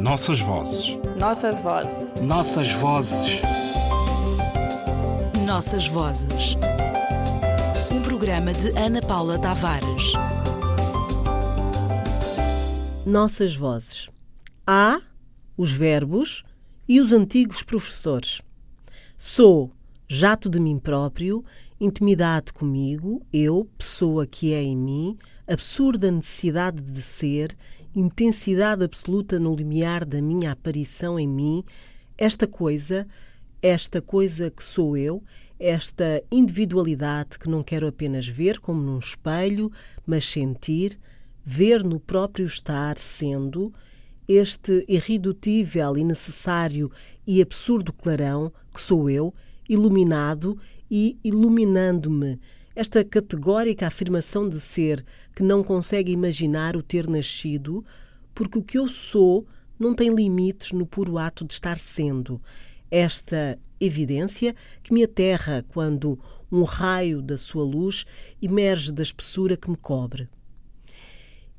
Nossas vozes. Nossas vozes. Nossas vozes. Nossas vozes. Um programa de Ana Paula Tavares. Nossas vozes. Há os verbos e os antigos professores. Sou, jato de mim próprio, intimidade comigo, eu, pessoa que é em mim, absurda necessidade de ser, intensidade absoluta no limiar da minha aparição em mim, esta coisa, esta coisa que sou eu, esta individualidade que não quero apenas ver como num espelho, mas sentir, ver no próprio estar sendo, este irredutível e necessário e absurdo clarão que sou eu, iluminado e iluminando-me, esta categórica afirmação de ser que não consegue imaginar o ter nascido, porque o que eu sou não tem limites no puro ato de estar sendo. Esta evidência que me aterra quando um raio da sua luz emerge da espessura que me cobre.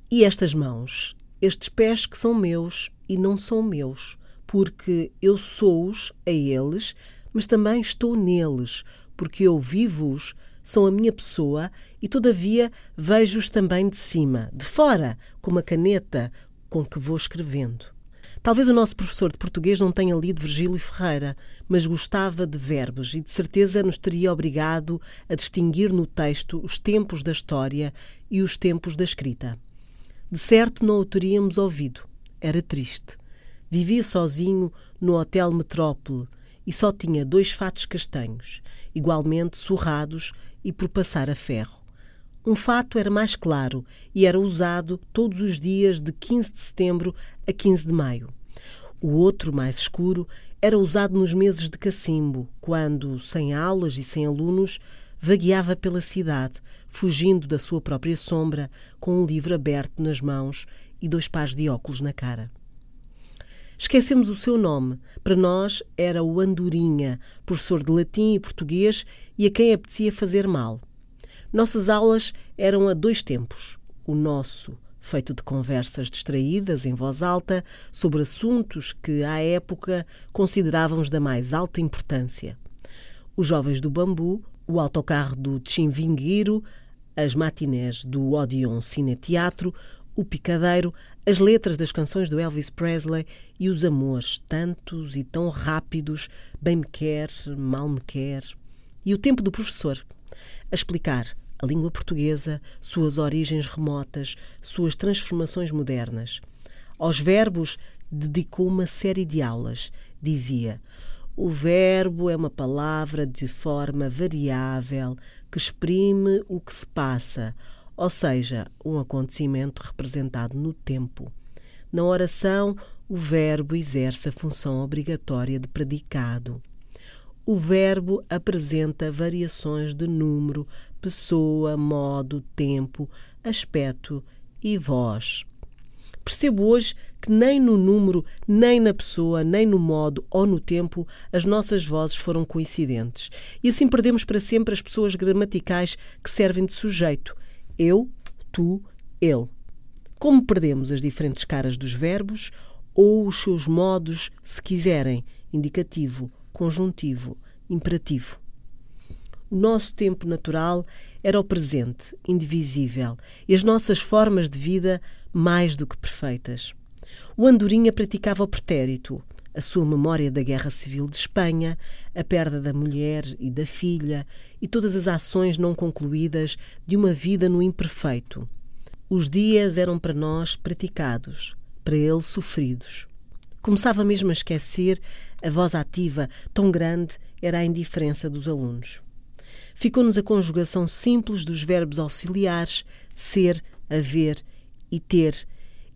E estas mãos, estes pés que são meus e não são meus, porque eu sou-os a eles, mas também estou neles, porque eu vivo-os são a minha pessoa e, todavia, vejo-os também de cima, de fora, com uma caneta com que vou escrevendo. Talvez o nosso professor de português não tenha lido Virgílio Ferreira, mas gostava de verbos e de certeza nos teria obrigado a distinguir no texto os tempos da história e os tempos da escrita. De certo não o teríamos ouvido. Era triste. Vivia sozinho no Hotel Metrópole e só tinha dois fatos castanhos, igualmente surrados e por passar a ferro. Um fato era mais claro e era usado todos os dias de 15 de setembro a 15 de maio. O outro, mais escuro, era usado nos meses de cacimbo, quando, sem aulas e sem alunos, vagueava pela cidade, fugindo da sua própria sombra, com um livro aberto nas mãos e dois pares de óculos na cara. Esquecemos o seu nome. Para nós era o Andorinha, professor de latim e português e a quem apetecia fazer mal. Nossas aulas eram a dois tempos. O nosso, feito de conversas distraídas em voz alta sobre assuntos que, à época, considerávamos da mais alta importância. Os jovens do bambu, o autocarro do Chinvinguiro, as matinés do Odeon Cine Teatro, o picadeiro, as letras das canções do Elvis Presley e os amores, tantos e tão rápidos, bem me quer, mal me quer. E o tempo do professor, a explicar a língua portuguesa, suas origens remotas, suas transformações modernas. Aos verbos dedicou uma série de aulas. Dizia: o verbo é uma palavra de forma variável que exprime o que se passa ou seja, um acontecimento representado no tempo. Na oração, o verbo exerce a função obrigatória de predicado. O verbo apresenta variações de número, pessoa, modo, tempo, aspecto e voz. Percebo hoje que nem no número, nem na pessoa, nem no modo ou no tempo as nossas vozes foram coincidentes. E assim perdemos para sempre as pessoas gramaticais que servem de sujeito eu, tu, ele. Como perdemos as diferentes caras dos verbos ou os seus modos, se quiserem, indicativo, conjuntivo, imperativo. O nosso tempo natural era o presente, indivisível, e as nossas formas de vida mais do que perfeitas. O Andorinha praticava o pretérito, a sua memória da Guerra Civil de Espanha, a perda da mulher e da filha e todas as ações não concluídas de uma vida no imperfeito. Os dias eram para nós praticados, para ele sofridos. Começava mesmo a esquecer a voz ativa, tão grande era a indiferença dos alunos. Ficou-nos a conjugação simples dos verbos auxiliares ser, haver e ter,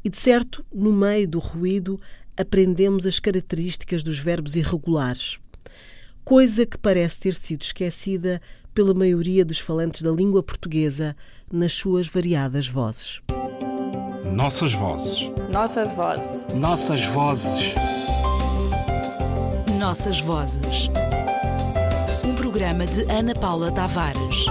e de certo, no meio do ruído, aprendemos as características dos verbos irregulares, coisa que parece ter sido esquecida pela maioria dos falantes da língua portuguesa nas suas variadas vozes. Nossas vozes. Nossas vozes. Nossas vozes. Nossas vozes. Um programa de Ana Paula Tavares.